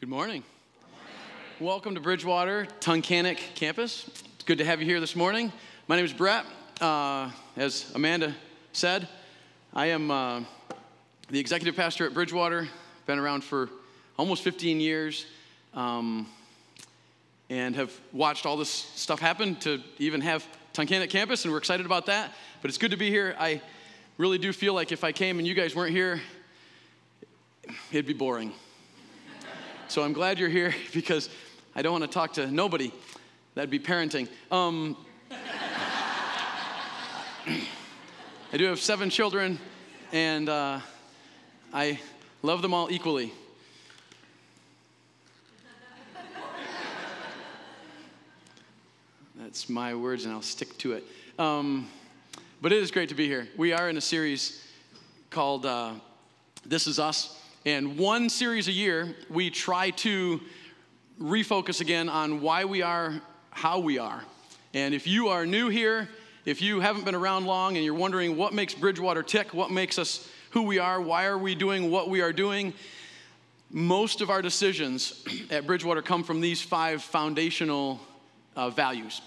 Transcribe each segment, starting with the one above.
Good morning. Welcome to Bridgewater Tunkhannock campus. It's good to have you here this morning. My name is Brett. Uh, as Amanda said, I am uh, the executive pastor at Bridgewater. Been around for almost 15 years, um, and have watched all this stuff happen to even have Tunkhannock campus, and we're excited about that. But it's good to be here. I really do feel like if I came and you guys weren't here, it'd be boring. So I'm glad you're here because I don't want to talk to nobody. That'd be parenting. Um, I do have seven children, and uh, I love them all equally. That's my words, and I'll stick to it. Um, but it is great to be here. We are in a series called uh, This Is Us. And one series a year, we try to refocus again on why we are how we are. And if you are new here, if you haven't been around long and you're wondering what makes Bridgewater tick, what makes us who we are, why are we doing what we are doing, most of our decisions at Bridgewater come from these five foundational uh, values.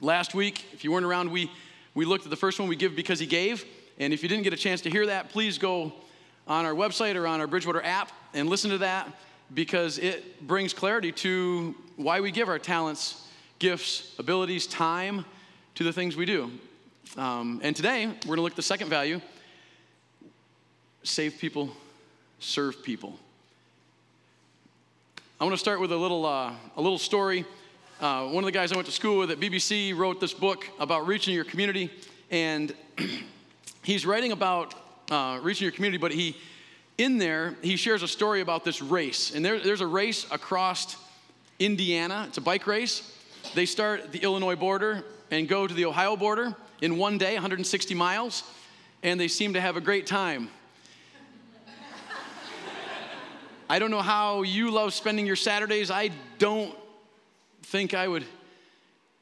Last week, if you weren't around, we, we looked at the first one we give because he gave. And if you didn't get a chance to hear that, please go on our website or on our Bridgewater app and listen to that because it brings clarity to why we give our talents, gifts, abilities, time to the things we do. Um, and today, we're going to look at the second value save people, serve people. I want to start with a little, uh, a little story. Uh, one of the guys I went to school with at BBC wrote this book about reaching your community, and he's writing about uh, reaching your community, but he, in there, he shares a story about this race. And there, there's a race across Indiana. It's a bike race. They start the Illinois border and go to the Ohio border in one day, 160 miles, and they seem to have a great time. I don't know how you love spending your Saturdays. I don't think I would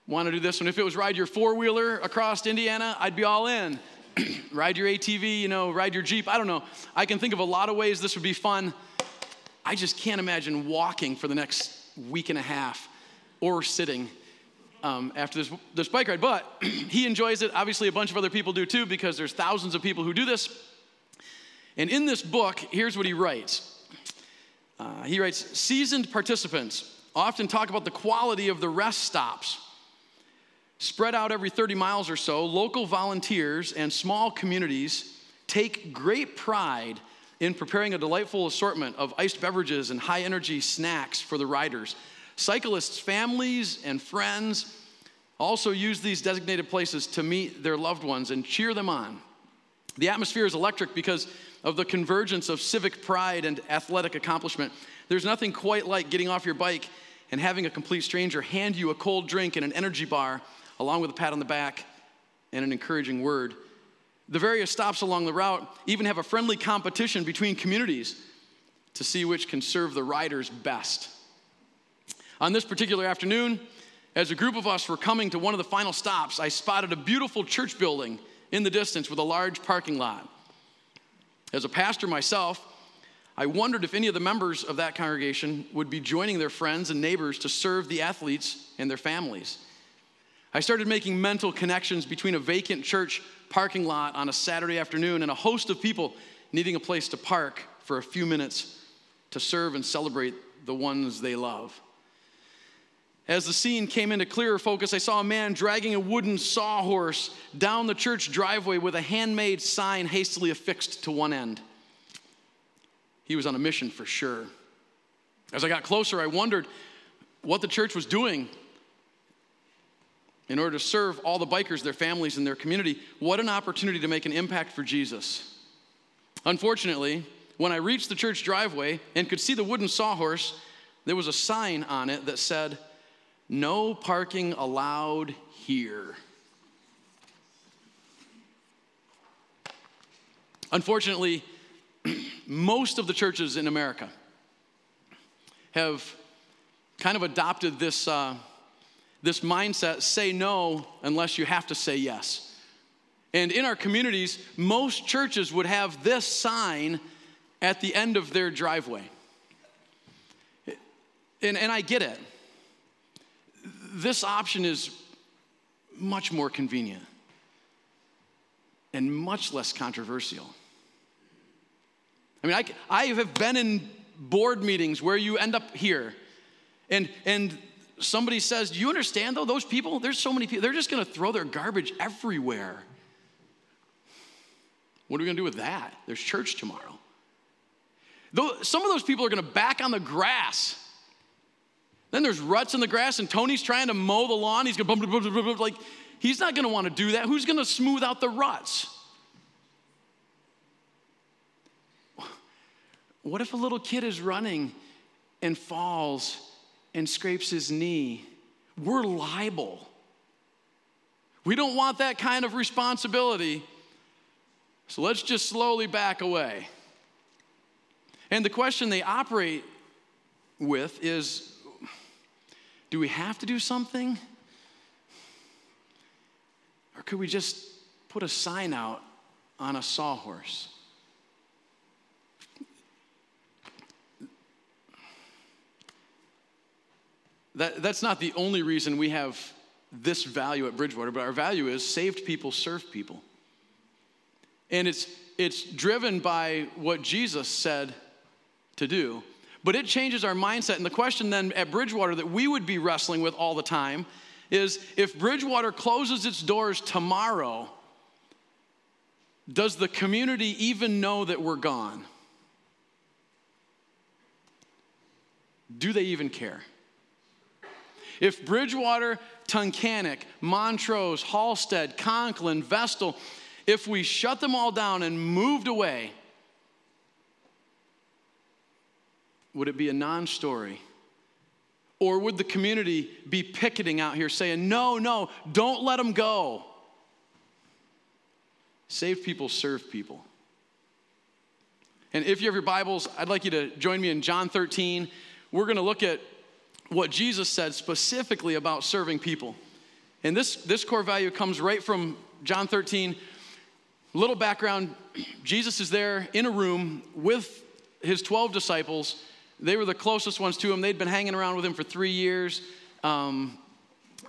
want to do this one. If it was ride your four wheeler across Indiana, I'd be all in. ride your ATV, you know, ride your Jeep. I don't know. I can think of a lot of ways this would be fun. I just can't imagine walking for the next week and a half or sitting um, after this, this bike ride. But he enjoys it. Obviously, a bunch of other people do too because there's thousands of people who do this. And in this book, here's what he writes uh, He writes Seasoned participants often talk about the quality of the rest stops Spread out every 30 miles or so, local volunteers and small communities take great pride in preparing a delightful assortment of iced beverages and high energy snacks for the riders. Cyclists' families and friends also use these designated places to meet their loved ones and cheer them on. The atmosphere is electric because of the convergence of civic pride and athletic accomplishment. There's nothing quite like getting off your bike and having a complete stranger hand you a cold drink and an energy bar along with a pat on the back and an encouraging word. The various stops along the route even have a friendly competition between communities to see which can serve the riders best. On this particular afternoon, as a group of us were coming to one of the final stops, I spotted a beautiful church building in the distance with a large parking lot. As a pastor myself, I wondered if any of the members of that congregation would be joining their friends and neighbors to serve the athletes and their families. I started making mental connections between a vacant church parking lot on a Saturday afternoon and a host of people needing a place to park for a few minutes to serve and celebrate the ones they love. As the scene came into clearer focus, I saw a man dragging a wooden sawhorse down the church driveway with a handmade sign hastily affixed to one end. He was on a mission for sure. As I got closer, I wondered what the church was doing in order to serve all the bikers, their families, and their community. What an opportunity to make an impact for Jesus. Unfortunately, when I reached the church driveway and could see the wooden sawhorse, there was a sign on it that said, No parking allowed here. Unfortunately, most of the churches in America have kind of adopted this. Uh, this mindset say no unless you have to say yes. And in our communities, most churches would have this sign at the end of their driveway. and, and I get it. This option is much more convenient and much less controversial. I mean, I, I have been in board meetings where you end up here and, and somebody says, Do you understand though, those people, there's so many people, they're just gonna throw their garbage everywhere. What are we gonna do with that? There's church tomorrow. Though, some of those people are gonna back on the grass. Then there's ruts in the grass, and Tony's trying to mow the lawn. He's gonna like, he's not gonna wanna do that. Who's gonna smooth out the ruts? What if a little kid is running and falls and scrapes his knee? We're liable. We don't want that kind of responsibility. So let's just slowly back away. And the question they operate with is do we have to do something? Or could we just put a sign out on a sawhorse? That, that's not the only reason we have this value at Bridgewater, but our value is saved people serve people. And it's, it's driven by what Jesus said to do. But it changes our mindset. And the question then at Bridgewater that we would be wrestling with all the time is if Bridgewater closes its doors tomorrow, does the community even know that we're gone? Do they even care? If Bridgewater, Tunkhannock, Montrose, Hallstead, Conklin, Vestal, if we shut them all down and moved away, would it be a non story? Or would the community be picketing out here saying, no, no, don't let them go? Save people, serve people. And if you have your Bibles, I'd like you to join me in John 13. We're going to look at what Jesus said specifically about serving people. And this, this core value comes right from John 13. Little background Jesus is there in a room with his 12 disciples. They were the closest ones to him. They'd been hanging around with him for three years. Um,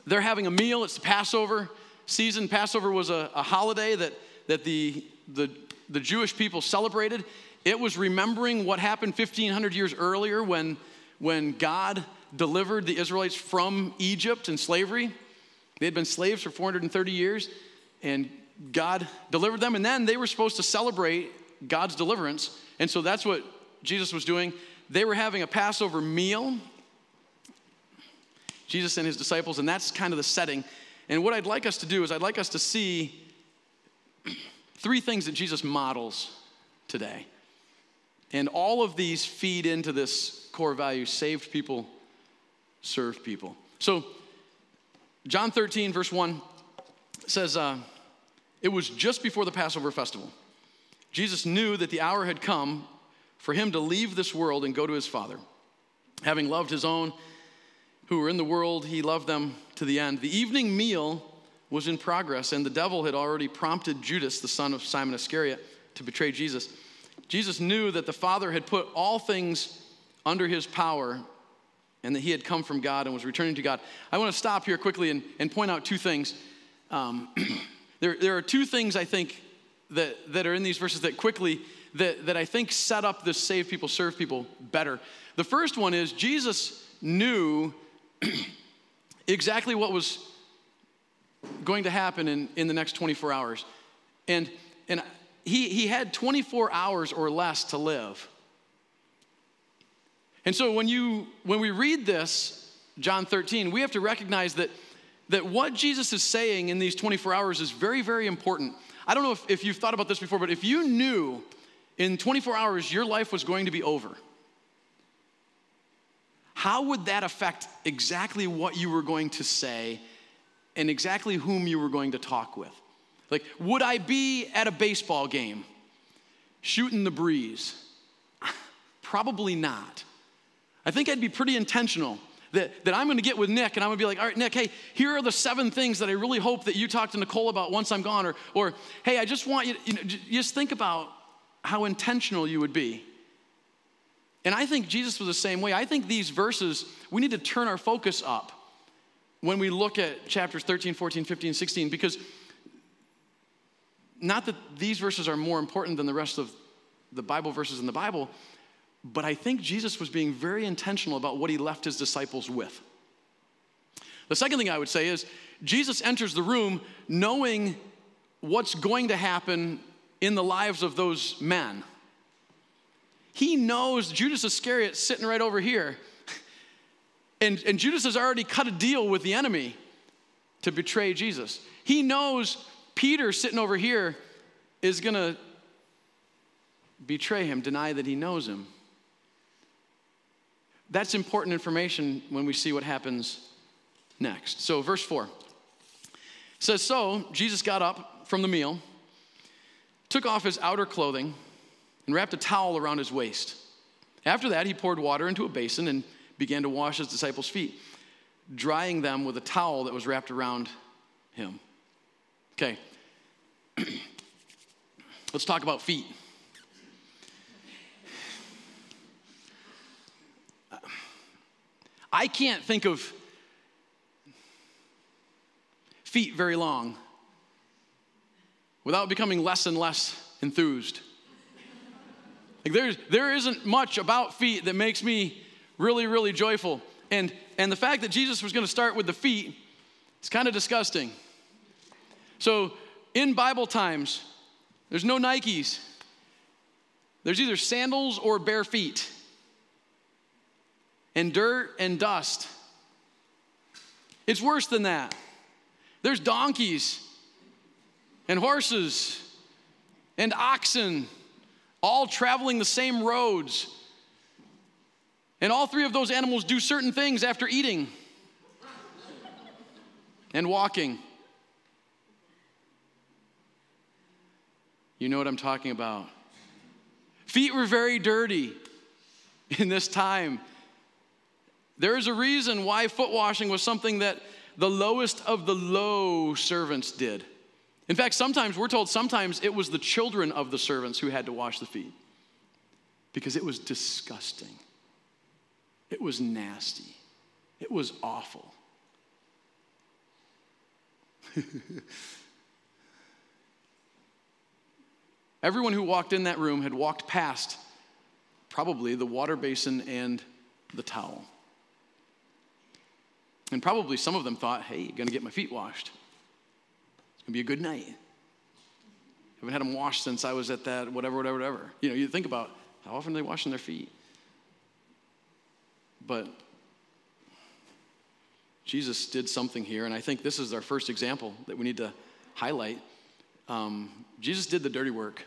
they're having a meal. It's the Passover season. Passover was a, a holiday that, that the, the, the Jewish people celebrated. It was remembering what happened 1,500 years earlier when, when God delivered the Israelites from Egypt and slavery. They had been slaves for 430 years, and God delivered them. And then they were supposed to celebrate God's deliverance. And so that's what Jesus was doing. They were having a Passover meal, Jesus and his disciples, and that's kind of the setting. And what I'd like us to do is, I'd like us to see three things that Jesus models today. And all of these feed into this core value saved people serve people. So, John 13, verse 1 says, uh, It was just before the Passover festival. Jesus knew that the hour had come for him to leave this world and go to his Father. Having loved his own who were in the world, he loved them to the end. The evening meal was in progress, and the devil had already prompted Judas, the son of Simon Iscariot, to betray Jesus. Jesus knew that the Father had put all things under his power and that he had come from God and was returning to God. I want to stop here quickly and, and point out two things. Um, there, there are two things I think that, that are in these verses that quickly that, that I think set up this save people, serve people better. The first one is Jesus knew exactly what was going to happen in, in the next 24 hours. And, and he, he had 24 hours or less to live. And so when you when we read this, John 13, we have to recognize that that what Jesus is saying in these 24 hours is very, very important. I don't know if, if you've thought about this before, but if you knew in 24 hours your life was going to be over, how would that affect exactly what you were going to say and exactly whom you were going to talk with? Like, would I be at a baseball game shooting the breeze? Probably not. I think I'd be pretty intentional that, that I'm gonna get with Nick and I'm gonna be like, all right, Nick, hey, here are the seven things that I really hope that you talk to Nicole about once I'm gone. Or, or hey, I just want you, you know, just think about how intentional you would be. And I think Jesus was the same way. I think these verses, we need to turn our focus up when we look at chapters 13, 14, 15, 16, because not that these verses are more important than the rest of the Bible verses in the Bible, but I think Jesus was being very intentional about what he left his disciples with. The second thing I would say is Jesus enters the room knowing what's going to happen in the lives of those men. He knows Judas Iscariot sitting right over here. And, and Judas has already cut a deal with the enemy to betray Jesus. He knows Peter sitting over here is going to betray him, deny that he knows him. That's important information when we see what happens next. So, verse 4 says, So Jesus got up from the meal, took off his outer clothing, and wrapped a towel around his waist. After that, he poured water into a basin and began to wash his disciples' feet, drying them with a towel that was wrapped around him. Okay, let's talk about feet. I can't think of feet very long without becoming less and less enthused. Like there's, there isn't much about feet that makes me really, really joyful. And, and the fact that Jesus was going to start with the feet is kind of disgusting. So in Bible times, there's no Nikes. There's either sandals or bare feet and dirt and dust. It's worse than that. There's donkeys and horses and oxen all traveling the same roads. And all three of those animals do certain things after eating and walking. You know what I'm talking about. Feet were very dirty in this time. There is a reason why foot washing was something that the lowest of the low servants did. In fact, sometimes we're told sometimes it was the children of the servants who had to wash the feet because it was disgusting. It was nasty. It was awful. Everyone who walked in that room had walked past probably the water basin and the towel. And probably some of them thought, hey, gonna get my feet washed. It's gonna be a good night. I haven't had them washed since I was at that, whatever, whatever, whatever. You know, you think about how often are they washing their feet? But Jesus did something here, and I think this is our first example that we need to highlight. Um, Jesus did the dirty work.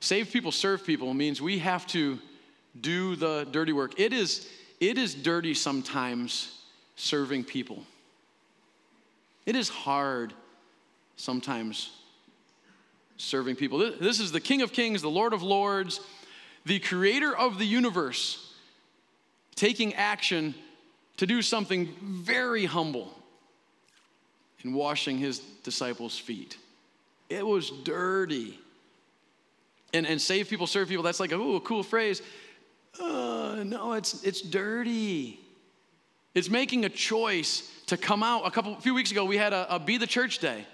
Save people, serve people means we have to do the dirty work. It is it is dirty sometimes serving people. It is hard sometimes serving people. This is the King of Kings, the Lord of Lords, the creator of the universe, taking action to do something very humble in washing his disciples' feet. It was dirty. And, and save people, serve people, that's like, oh, a cool phrase uh, no, it's, it's dirty. It's making a choice to come out. A couple, a few weeks ago, we had a, a Be the Church Day.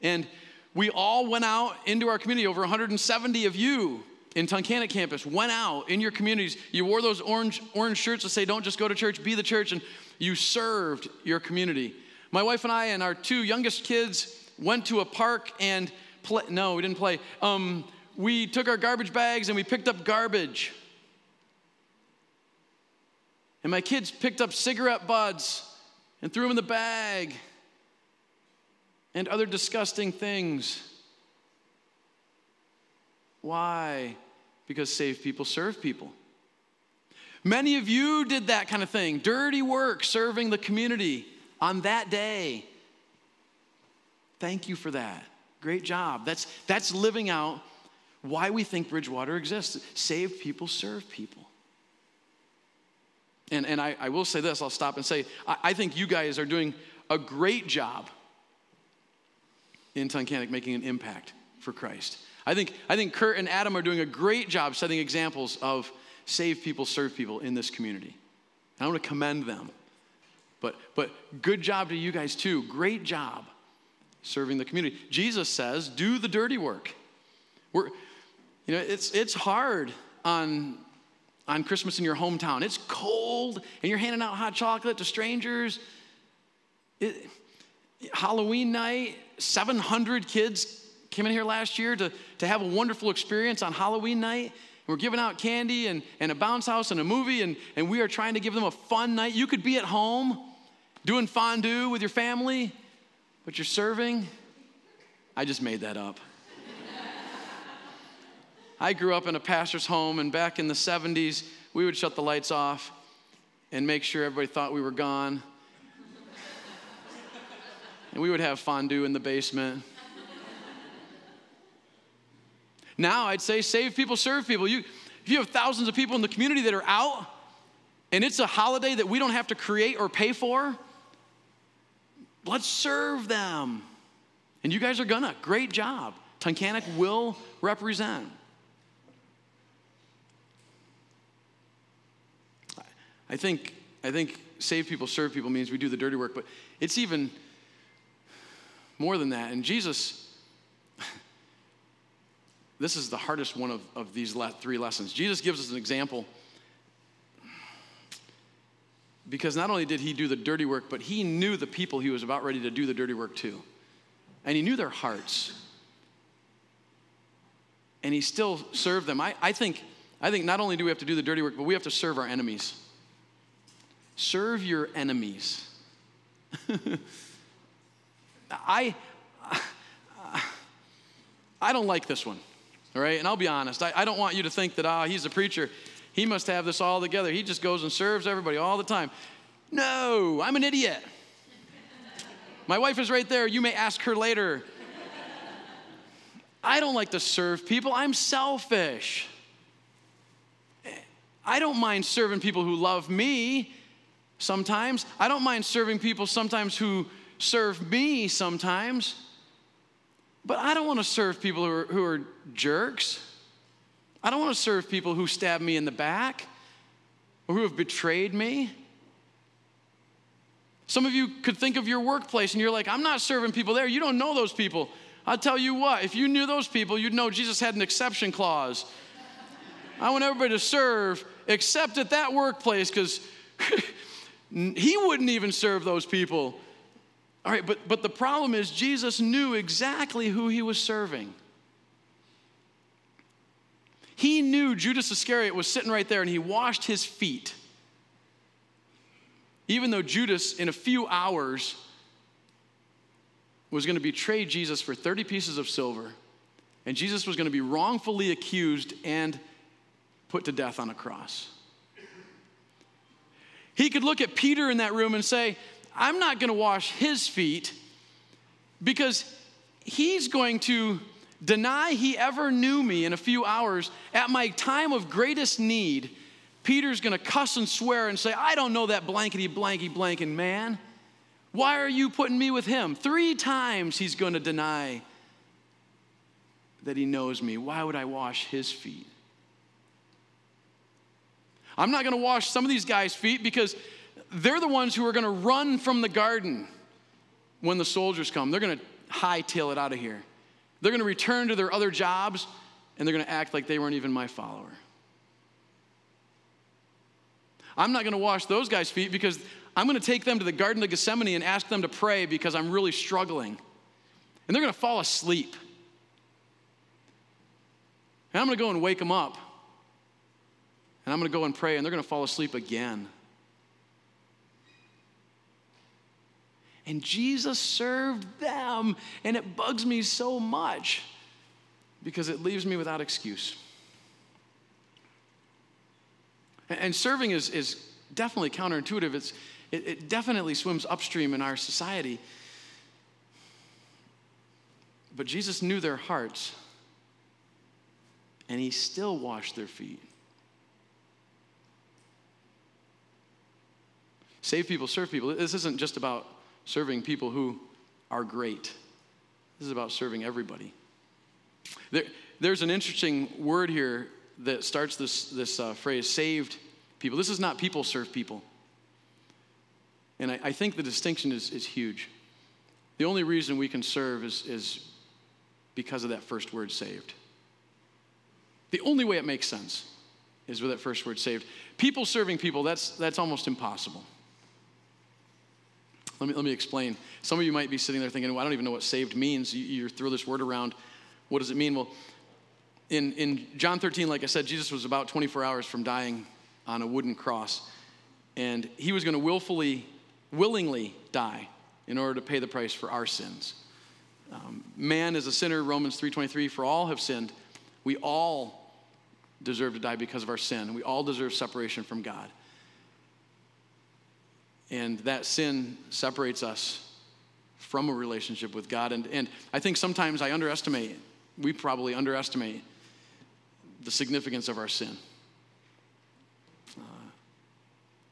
And we all went out into our community, over 170 of you in Tunkhannock campus went out in your communities. You wore those orange, orange shirts that say, don't just go to church, be the church, and you served your community. My wife and I and our two youngest kids went to a park and play. No, we didn't play. Um, we took our garbage bags and we picked up garbage. And my kids picked up cigarette butts and threw them in the bag and other disgusting things. Why? Because save people serve people. Many of you did that kind of thing dirty work serving the community on that day. Thank you for that. Great job. That's, that's living out why we think Bridgewater exists. Save people, serve people. And, and I, I will say this, I'll stop and say, I, I think you guys are doing a great job in Tunkhannock making an impact for Christ. I think, I think Kurt and Adam are doing a great job setting examples of save people, serve people in this community. And I want to commend them. But, but good job to you guys too. Great job serving the community. Jesus says, do the dirty work. We're, you know, it's, it's hard on, on Christmas in your hometown. It's cold and you're handing out hot chocolate to strangers. It, Halloween night, 700 kids came in here last year to, to have a wonderful experience on Halloween night. We're giving out candy and, and a bounce house and a movie, and, and we are trying to give them a fun night. You could be at home doing fondue with your family, but you're serving. I just made that up. I grew up in a pastor's home, and back in the 70s, we would shut the lights off and make sure everybody thought we were gone. and we would have fondue in the basement. Now I'd say save people, serve people. You, if you have thousands of people in the community that are out, and it's a holiday that we don't have to create or pay for, let's serve them. And you guys are gonna. Great job. Tunkhannock will represent. I think, I think save people, serve people means we do the dirty work, but it's even more than that. And Jesus this is the hardest one of, of these three lessons. Jesus gives us an example because not only did he do the dirty work, but he knew the people he was about ready to do the dirty work to. And he knew their hearts. And he still served them. I, I, think, I think not only do we have to do the dirty work, but we have to serve our enemies. Serve your enemies. I, I don't like this one. All right, and I'll be honest, I, I don't want you to think that, ah, oh, he's a preacher. He must have this all together. He just goes and serves everybody all the time. No, I'm an idiot. My wife is right there. You may ask her later. I don't like to serve people, I'm selfish. I don't mind serving people who love me sometimes. I don't mind serving people sometimes who serve me sometimes. But I don't want to serve people who are, who are jerks. I don't want to serve people who stab me in the back or who have betrayed me. Some of you could think of your workplace and you're like, I'm not serving people there. You don't know those people. I'll tell you what, if you knew those people, you'd know Jesus had an exception clause. I want everybody to serve except at that workplace because he wouldn't even serve those people. All right, but, but the problem is Jesus knew exactly who he was serving. He knew Judas Iscariot was sitting right there and he washed his feet. Even though Judas, in a few hours, was going to betray Jesus for 30 pieces of silver, and Jesus was going to be wrongfully accused and put to death on a cross. He could look at Peter in that room and say, I'm not going to wash his feet because he's going to deny he ever knew me in a few hours at my time of greatest need. Peter's going to cuss and swear and say, I don't know that blankety blanky blanking man. Why are you putting me with him? Three times he's going to deny that he knows me. Why would I wash his feet? I'm not going to wash some of these guys' feet because they're the ones who are going to run from the garden when the soldiers come. They're going to hightail it out of here. They're going to return to their other jobs and they're going to act like they weren't even my follower. I'm not going to wash those guys' feet because I'm going to take them to the Garden of Gethsemane and ask them to pray because I'm really struggling. And they're going to fall asleep. And I'm going to go and wake them up. And I'm going to go and pray, and they're going to fall asleep again. And Jesus served them. And it bugs me so much because it leaves me without excuse. And serving is, is definitely counterintuitive. It's, it, it definitely swims upstream in our society. But Jesus knew their hearts, and he still washed their feet. Save people, serve people. This isn't just about serving people who are great. This is about serving everybody. There, there's an interesting word here that starts this, this uh, phrase saved people. This is not people serve people. And I, I think the distinction is, is huge. The only reason we can serve is, is because of that first word saved. The only way it makes sense is with that first word saved. People serving people, that's, that's almost impossible. Let me, let me explain. Some of you might be sitting there thinking, well, I don't even know what saved means. You, you throw this word around. What does it mean? Well, in, in John 13, like I said, Jesus was about 24 hours from dying on a wooden cross. And he was going to willfully, willingly die in order to pay the price for our sins. Um, man is a sinner, Romans 3.23, for all have sinned. We all deserve to die because of our sin. We all deserve separation from God. And that sin separates us from a relationship with God. And, and I think sometimes I underestimate, we probably underestimate the significance of our sin. Uh,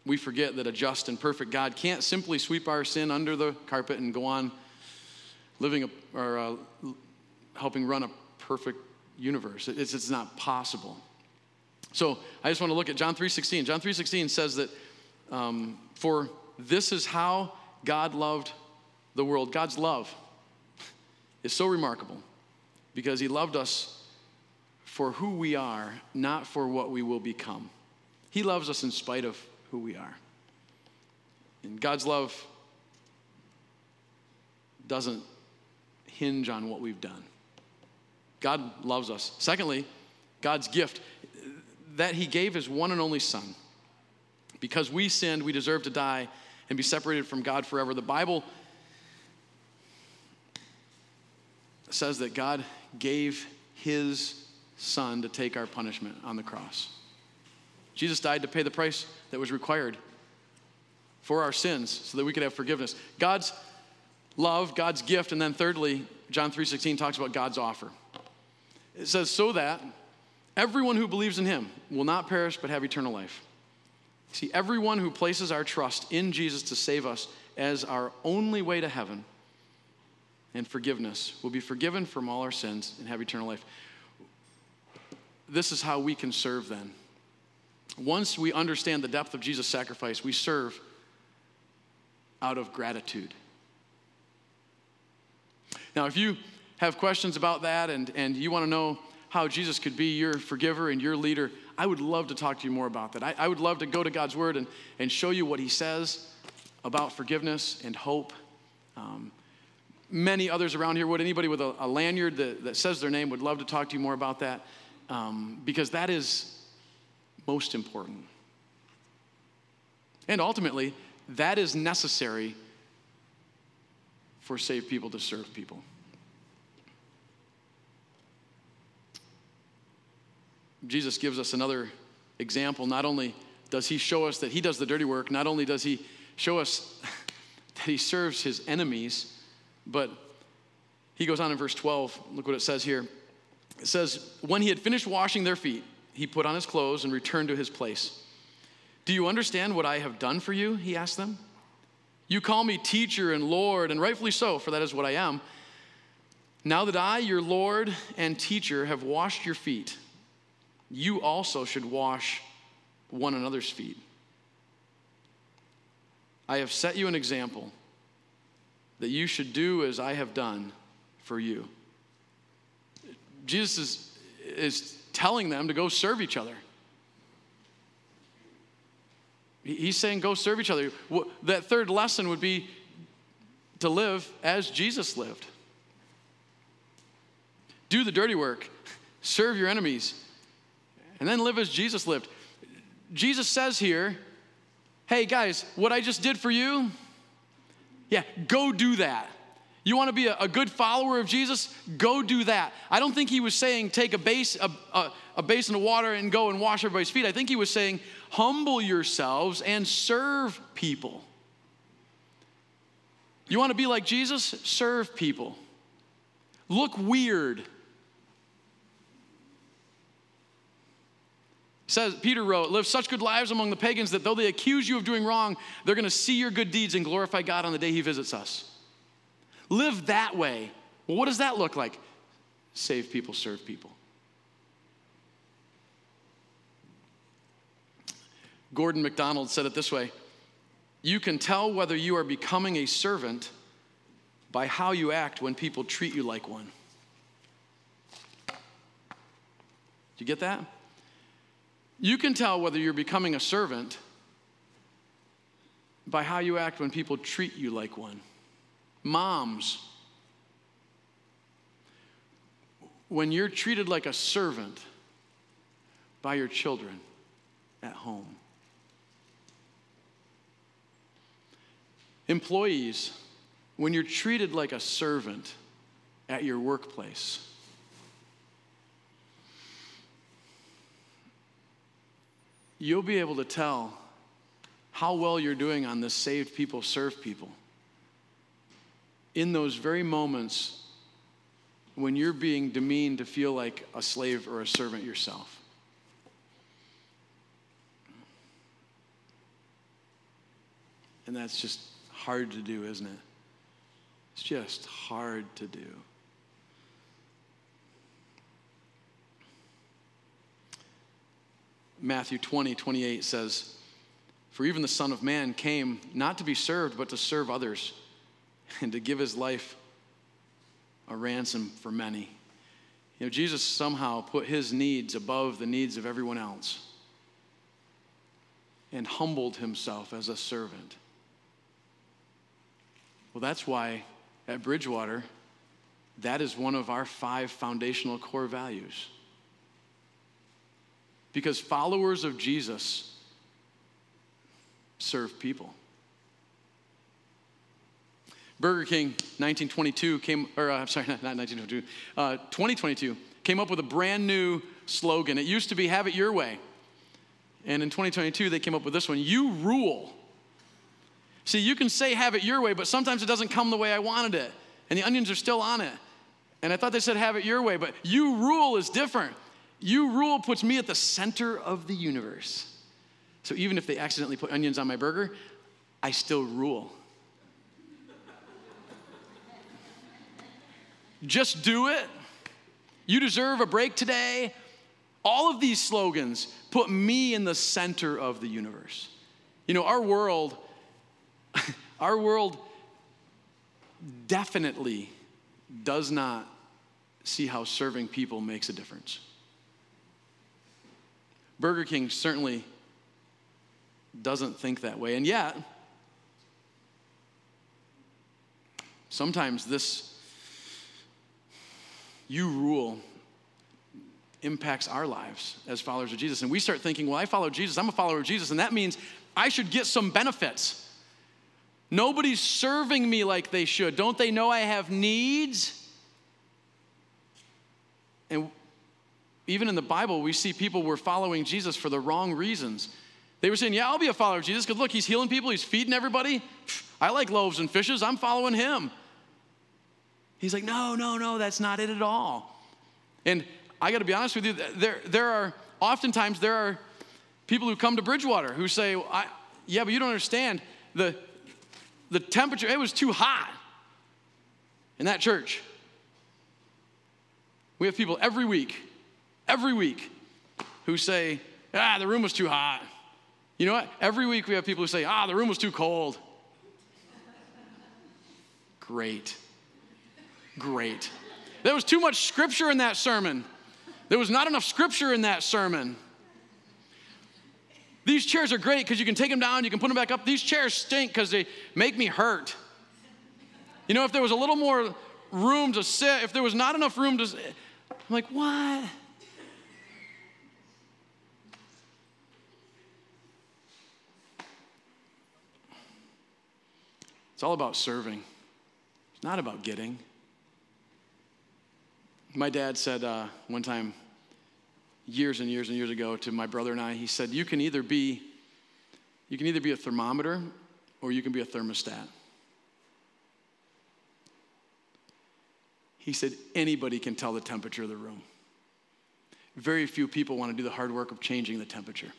we forget that a just and perfect God can't simply sweep our sin under the carpet and go on living a, or uh, helping run a perfect universe. It's, it's not possible. So I just want to look at John 3.16. John 3.16 says that um, for this is how God loved the world. God's love is so remarkable because he loved us for who we are, not for what we will become. He loves us in spite of who we are. And God's love doesn't hinge on what we've done. God loves us. Secondly, God's gift that He gave His one and only Son. Because we sinned, we deserve to die and be separated from God forever. The Bible says that God gave His Son to take our punishment on the cross. Jesus died to pay the price that was required for our sins so that we could have forgiveness. God's love, God's gift, and then thirdly, John 3:16 talks about God's offer. It says so that everyone who believes in him will not perish but have eternal life. See, everyone who places our trust in Jesus to save us as our only way to heaven and forgiveness will be forgiven from all our sins and have eternal life. This is how we can serve then. Once we understand the depth of Jesus' sacrifice, we serve out of gratitude. Now, if you have questions about that and, and you want to know how Jesus could be your forgiver and your leader, I would love to talk to you more about that. I, I would love to go to God's Word and, and show you what He says about forgiveness and hope. Um, many others around here would. Anybody with a, a lanyard that, that, says their name would love to talk to you more about that um, because that is most important. And ultimately, that is necessary for saved people to serve people. Jesus gives us another example. Not only does he show us that he does the dirty work, not only does he show us that he serves his enemies, but he goes on in verse 12. Look what it says here. It says, When he had finished washing their feet, he put on his clothes and returned to his place. Do you understand what I have done for you? He asked them. You call me teacher and Lord, and rightfully so, for that is what I am. Now that I, your Lord and teacher, have washed your feet, you also should wash one another's feet. I have set you an example that you should do as I have done for you. Jesus is, is telling them to go serve each other. He's saying, go serve each other. That third lesson would be to live as Jesus lived. Do the dirty work, serve your enemies, and then live as Jesus lived. Jesus says here, hey guys, what I just did for you, yeah, go do that. You want to be a, a, good follower of Jesus? Go do that. I don't think he was saying take a base, a, a, a basin of water and go and wash everybody's feet. I think he was saying humble yourselves and serve people. You want to be like Jesus? Serve people. Look weird. says Peter wrote, live such good lives among the pagans that though they accuse you of doing wrong, they're going to see your good deeds and glorify God on the day he visits us. Live that way. Well, what does that look like? Save people, serve people. Gordon MacDonald said it this way You can tell whether you are becoming a servant by how you act when people treat you like one. Do you get that? You can tell whether you're becoming a servant by how you act when people treat you like one. Moms, when you're treated like a servant by your children at home. Employees, when you're treated like a servant at your workplace. You'll be able to tell how well you're doing on this saved people, serve people. In those very moments when you're being demeaned to feel like a slave or a servant yourself. And that's just hard to do, isn't it? It's just hard to do. Matthew 20, 28 says, For even the Son of Man came not to be served, but to serve others, and to give his life a ransom for many. You know, Jesus somehow put his needs above the needs of everyone else and humbled himself as a servant. Well, that's why at Bridgewater, that is one of our five foundational core values. Because followers of Jesus serve people. Burger King, 1922 came, or uh, I'm sorry, not, 1922, uh, 2022 came up with a brand new slogan. It used to be "Have it your way," and in 2022 they came up with this one: "You rule." See, you can say "Have it your way," but sometimes it doesn't come the way I wanted it, and the onions are still on it. And I thought they said "Have it your way," but "You rule" is different. "You rule" puts me at the center of the universe. So even if they accidentally put onions on my burger, I still rule. Just do it. You deserve a break today. All of these slogans put me in the center of the universe. You know, our world, our world definitely does not see how serving people makes a difference. Burger King certainly doesn't think that way. And yet, sometimes this you rule impacts our lives as followers of Jesus. And we start thinking, well, I follow Jesus, I'm a follower of Jesus, and that means I should get some benefits. Nobody's serving me like they should. Don't they know I have needs? And even in the Bible, we see people were following Jesus for the wrong reasons. They were saying, Yeah, I'll be a follower of Jesus because look, he's healing people, he's feeding everybody. I like loaves and fishes, I'm following him. He's like, no, no, no, that's not it at all. And I got to be honest with you, there, there are oftentimes there are people who come to Bridgewater who say, yeah, but you don't understand. The, the temperature, it was too hot in that church. We have people every week, every week, who say, ah, the room was too hot. You know what? Every week we have people who say, ah, the room was too cold. Great. Great. There was too much scripture in that sermon. There was not enough scripture in that sermon. These chairs are great because you can take them down, you can put them back up. These chairs stink because they make me hurt. You know, if there was a little more room to sit, if there was not enough room to, sit, I'm like, what? All about serving. It's not about getting. My dad said uh, one time, years and years and years ago, to my brother and I, he said, "You can either be, you can either be a thermometer, or you can be a thermostat." He said, "Anybody can tell the temperature of the room. Very few people want to do the hard work of changing the temperature."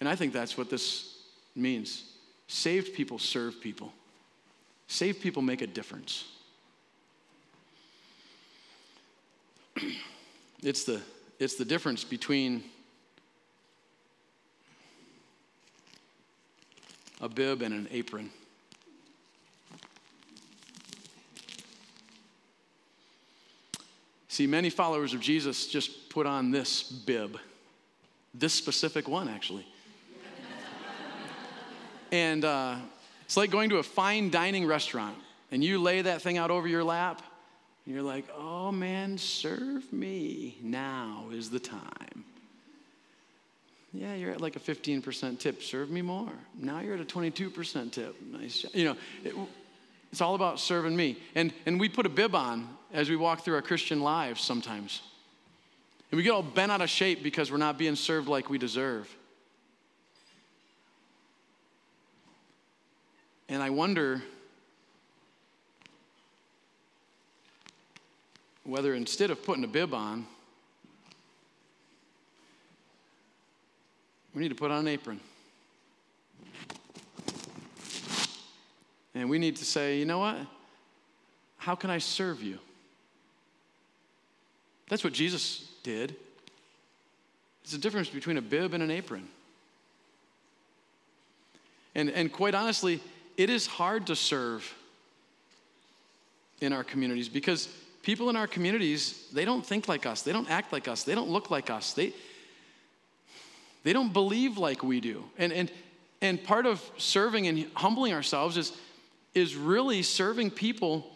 And I think that's what this means. Saved people serve people. Saved people make a difference. it's, the, it's the difference between a bib and an apron. See, many followers of Jesus just put on this bib, this specific one, actually. And uh, it's like going to a fine dining restaurant and you lay that thing out over your lap, and you're like, oh man, serve me. Now is the time. Yeah, you're at like a 15% tip. Serve me more. Now you're at a 22% tip. Nice. You know, it, it's all about serving me. And, and we put a bib on as we walk through our Christian lives sometimes. And we get all bent out of shape because we're not being served like we deserve. And I wonder whether instead of putting a bib on, we need to put on an apron. And we need to say, you know what? How can I serve you? That's what Jesus did. It's the difference between a bib and an apron. And, and quite honestly, it is hard to serve in our communities because people in our communities, they don't think like us, they don't act like us, they don't look like us, they, they don't believe like we do. And, and, and part of serving and humbling ourselves is, is really serving people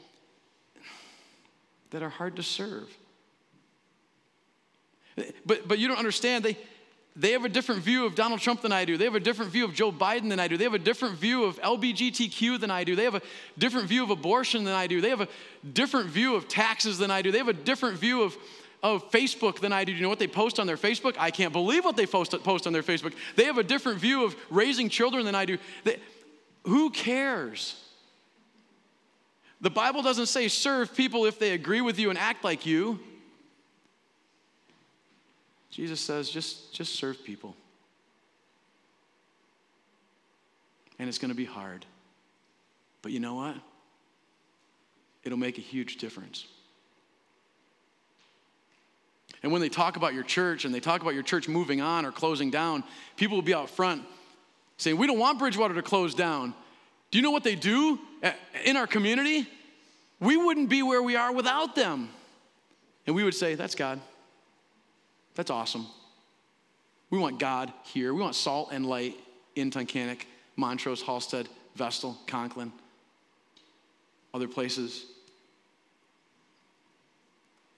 that are hard to serve. But, but you don't understand, they, they have a different view of Donald Trump than I do. They have a different view of Joe Biden than I do. They have a different view of LBGTQ than I do. They have a different view of abortion than I do. They have a different view of taxes than I do. They have a different view of, of Facebook than I do. You know what they post on their Facebook? I can't believe what they post, post on their Facebook. They have a different view of raising children than I do. They, who cares? The Bible doesn't say serve people if they agree with you and act like you. Jesus says, just, just serve people. And it's going to be hard. But you know what? It'll make a huge difference. And when they talk about your church and they talk about your church moving on or closing down, people will be out front saying, We don't want Bridgewater to close down. Do you know what they do in our community? We wouldn't be where we are without them. And we would say, That's God. That's awesome. We want God here. We want salt and light in Tunkhannock, Montrose, Hallstead, Vestal, Conklin, other places.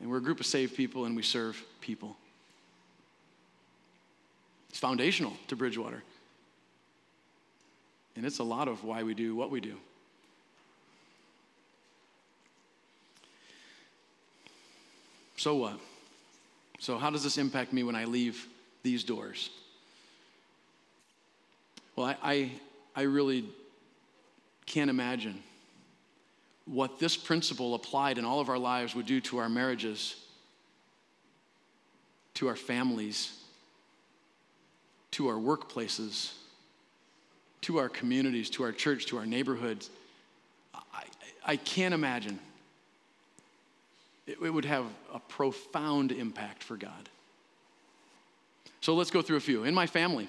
And we're a group of saved people and we serve people. It's foundational to Bridgewater. And it's a lot of why we do what we do. So what? So, how does this impact me when I leave these doors? Well, I, I, I really can't imagine what this principle applied in all of our lives would do to our marriages, to our families, to our workplaces, to our communities, to our church, to our neighborhoods. I, I can't imagine it, it would have a profound impact for God. So let's go through a few. In my family,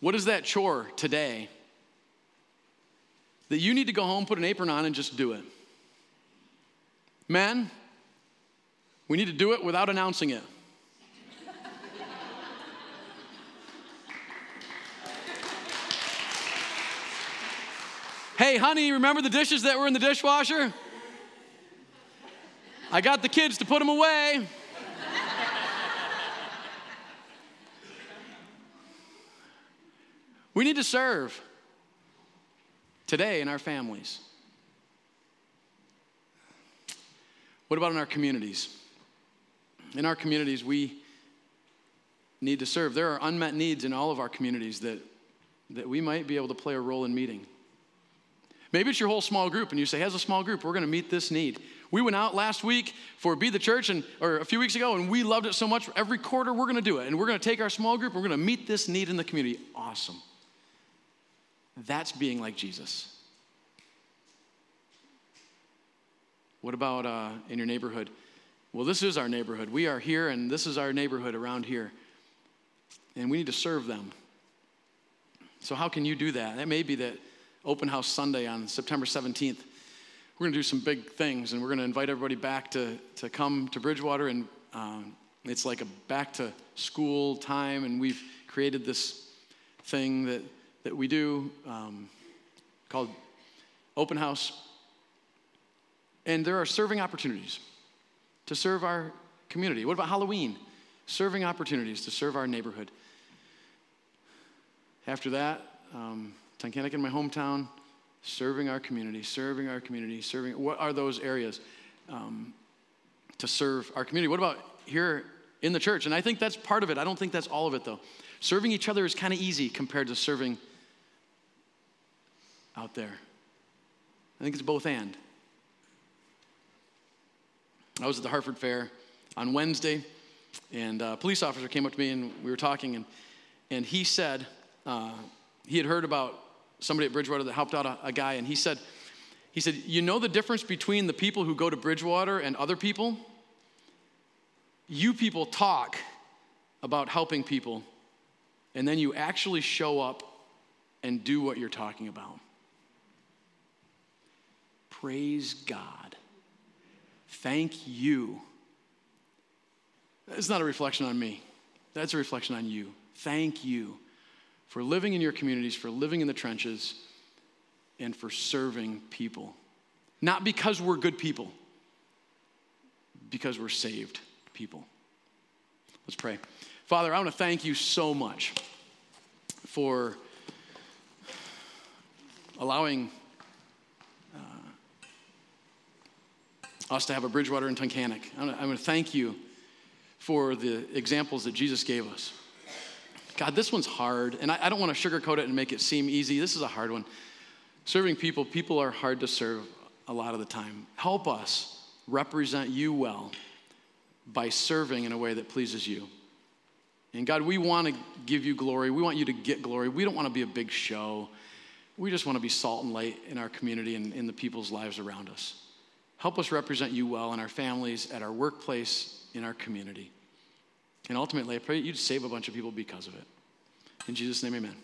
what is that chore today that you need to go home, put an apron on, and just do it? Men, we need to do it without announcing it. hey, honey, remember the dishes that were in the dishwasher? I got the kids to put them away. we need to serve today in our families. What about in our communities? In our communities, we need to serve. There are unmet needs in all of our communities that, that we might be able to play a role in meeting. Maybe it's your whole small group, and you say, as a small group, we're going to meet this need. We went out last week for Be the Church, and, or a few weeks ago, and we loved it so much. Every quarter, we're going to do it, and we're going to take our small group, we're going to meet this need in the community. Awesome. That's being like Jesus. What about uh, in your neighborhood? well, this is our neighborhood. We are here, and this is our neighborhood around here. And we need to serve them. So, how can you do that? That may be that open house Sunday on September 17th. We're going to do some big things, and we're going to invite everybody back to, to come to Bridgewater. And um, it's like a back to school time, and we've created this thing that, that we do um, called Open House. And there are serving opportunities to serve our community. What about Halloween? Serving opportunities to serve our neighborhood. After that, um, in my hometown, serving our community, serving our community, serving. What are those areas um, to serve our community? What about here in the church? And I think that's part of it. I don't think that's all of it, though. Serving each other is kind of easy compared to serving out there. I think it's both and. I was at the Harford Fair on Wednesday, and a police officer came up to me and we were talking, and, and he said uh, he had heard about somebody at Bridgewater that helped out a, a guy, and he said, he said, You know the difference between the people who go to Bridgewater and other people? You people talk about helping people, and then you actually show up and do what you're talking about. Praise God. Thank you. It's not a reflection on me, that's a reflection on you. Thank you for living in your communities, for living in the trenches, and for serving people. Not because we're good people, because we're saved people. Let's pray. Father, I want to thank you so much for allowing uh, us to have a Bridgewater and Tunkhannock. I'm going to thank you for the examples that Jesus gave us. God, this one's hard, and I, I don't want to sugarcoat it and make it seem easy. This is a hard one. Serving people, people are hard to serve a lot of the time. Help us represent you well by serving in a way that pleases you. And God, we want to give you glory. We want you to get glory. We don't want to be a big show. We just want to be salt and light in our community and in the people's lives around us. Help us represent you well in our families, at our workplace, in our community. And ultimately, I pray you'd save a bunch of people because of it. In Jesus' name, amen.